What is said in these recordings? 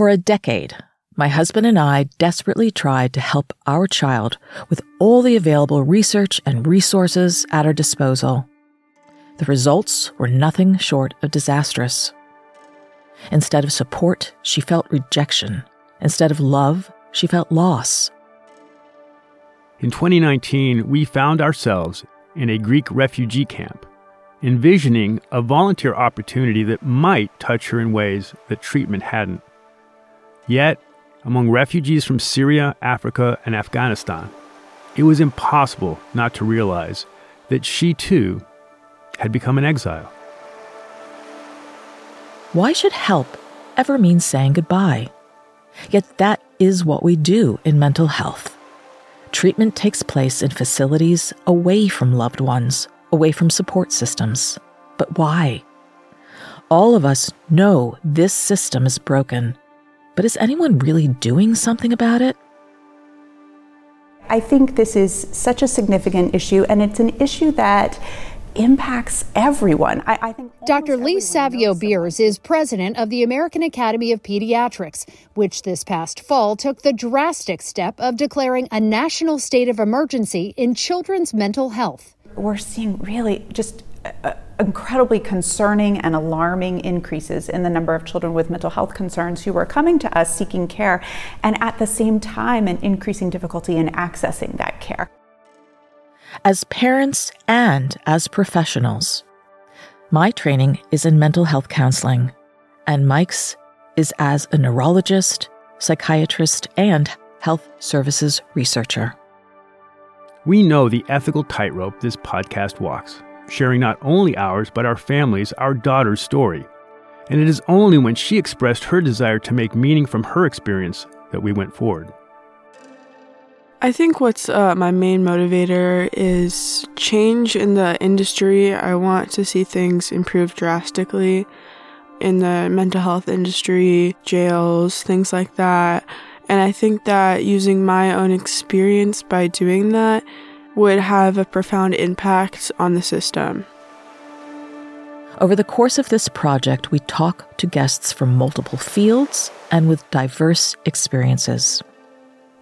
For a decade, my husband and I desperately tried to help our child with all the available research and resources at our disposal. The results were nothing short of disastrous. Instead of support, she felt rejection. Instead of love, she felt loss. In 2019, we found ourselves in a Greek refugee camp, envisioning a volunteer opportunity that might touch her in ways that treatment hadn't. Yet, among refugees from Syria, Africa, and Afghanistan, it was impossible not to realize that she too had become an exile. Why should help ever mean saying goodbye? Yet that is what we do in mental health. Treatment takes place in facilities away from loved ones, away from support systems. But why? All of us know this system is broken. But is anyone really doing something about it? I think this is such a significant issue, and it's an issue that impacts everyone. I, I think Dr. Lee Savio Beers is president of the American Academy of Pediatrics, which this past fall took the drastic step of declaring a national state of emergency in children's mental health. We're seeing really just incredibly concerning and alarming increases in the number of children with mental health concerns who are coming to us seeking care, and at the same time, an increasing difficulty in accessing that care as parents and as professionals. My training is in mental health counseling, and Mike's is as a neurologist, psychiatrist, and health services researcher. We know the ethical tightrope this podcast walks, sharing not only ours, but our family's, our daughter's story. And it is only when she expressed her desire to make meaning from her experience that we went forward. I think what's uh, my main motivator is change in the industry. I want to see things improve drastically in the mental health industry, jails, things like that. And I think that using my own experience by doing that would have a profound impact on the system. Over the course of this project, we talk to guests from multiple fields and with diverse experiences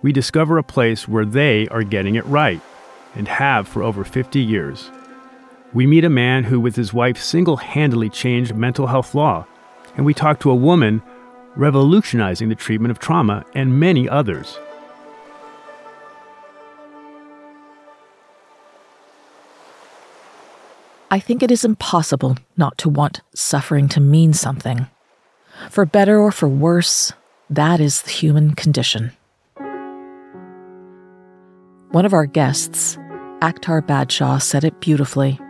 we discover a place where they are getting it right and have for over 50 years. We meet a man who, with his wife, single handedly changed mental health law, and we talk to a woman revolutionizing the treatment of trauma and many others. I think it is impossible not to want suffering to mean something. For better or for worse, that is the human condition. One of our guests, Akhtar Badshah, said it beautifully.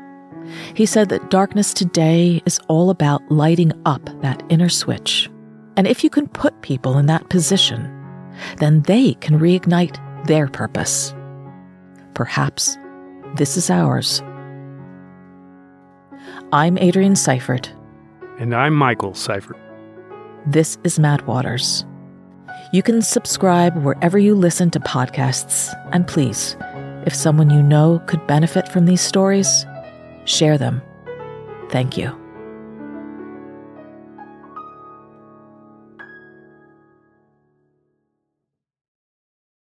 He said that darkness today is all about lighting up that inner switch. And if you can put people in that position, then they can reignite their purpose. Perhaps this is ours. I'm Adrian Seifert. And I'm Michael Seifert. This is Mad Waters. You can subscribe wherever you listen to podcasts. And please, if someone you know could benefit from these stories, share them. Thank you.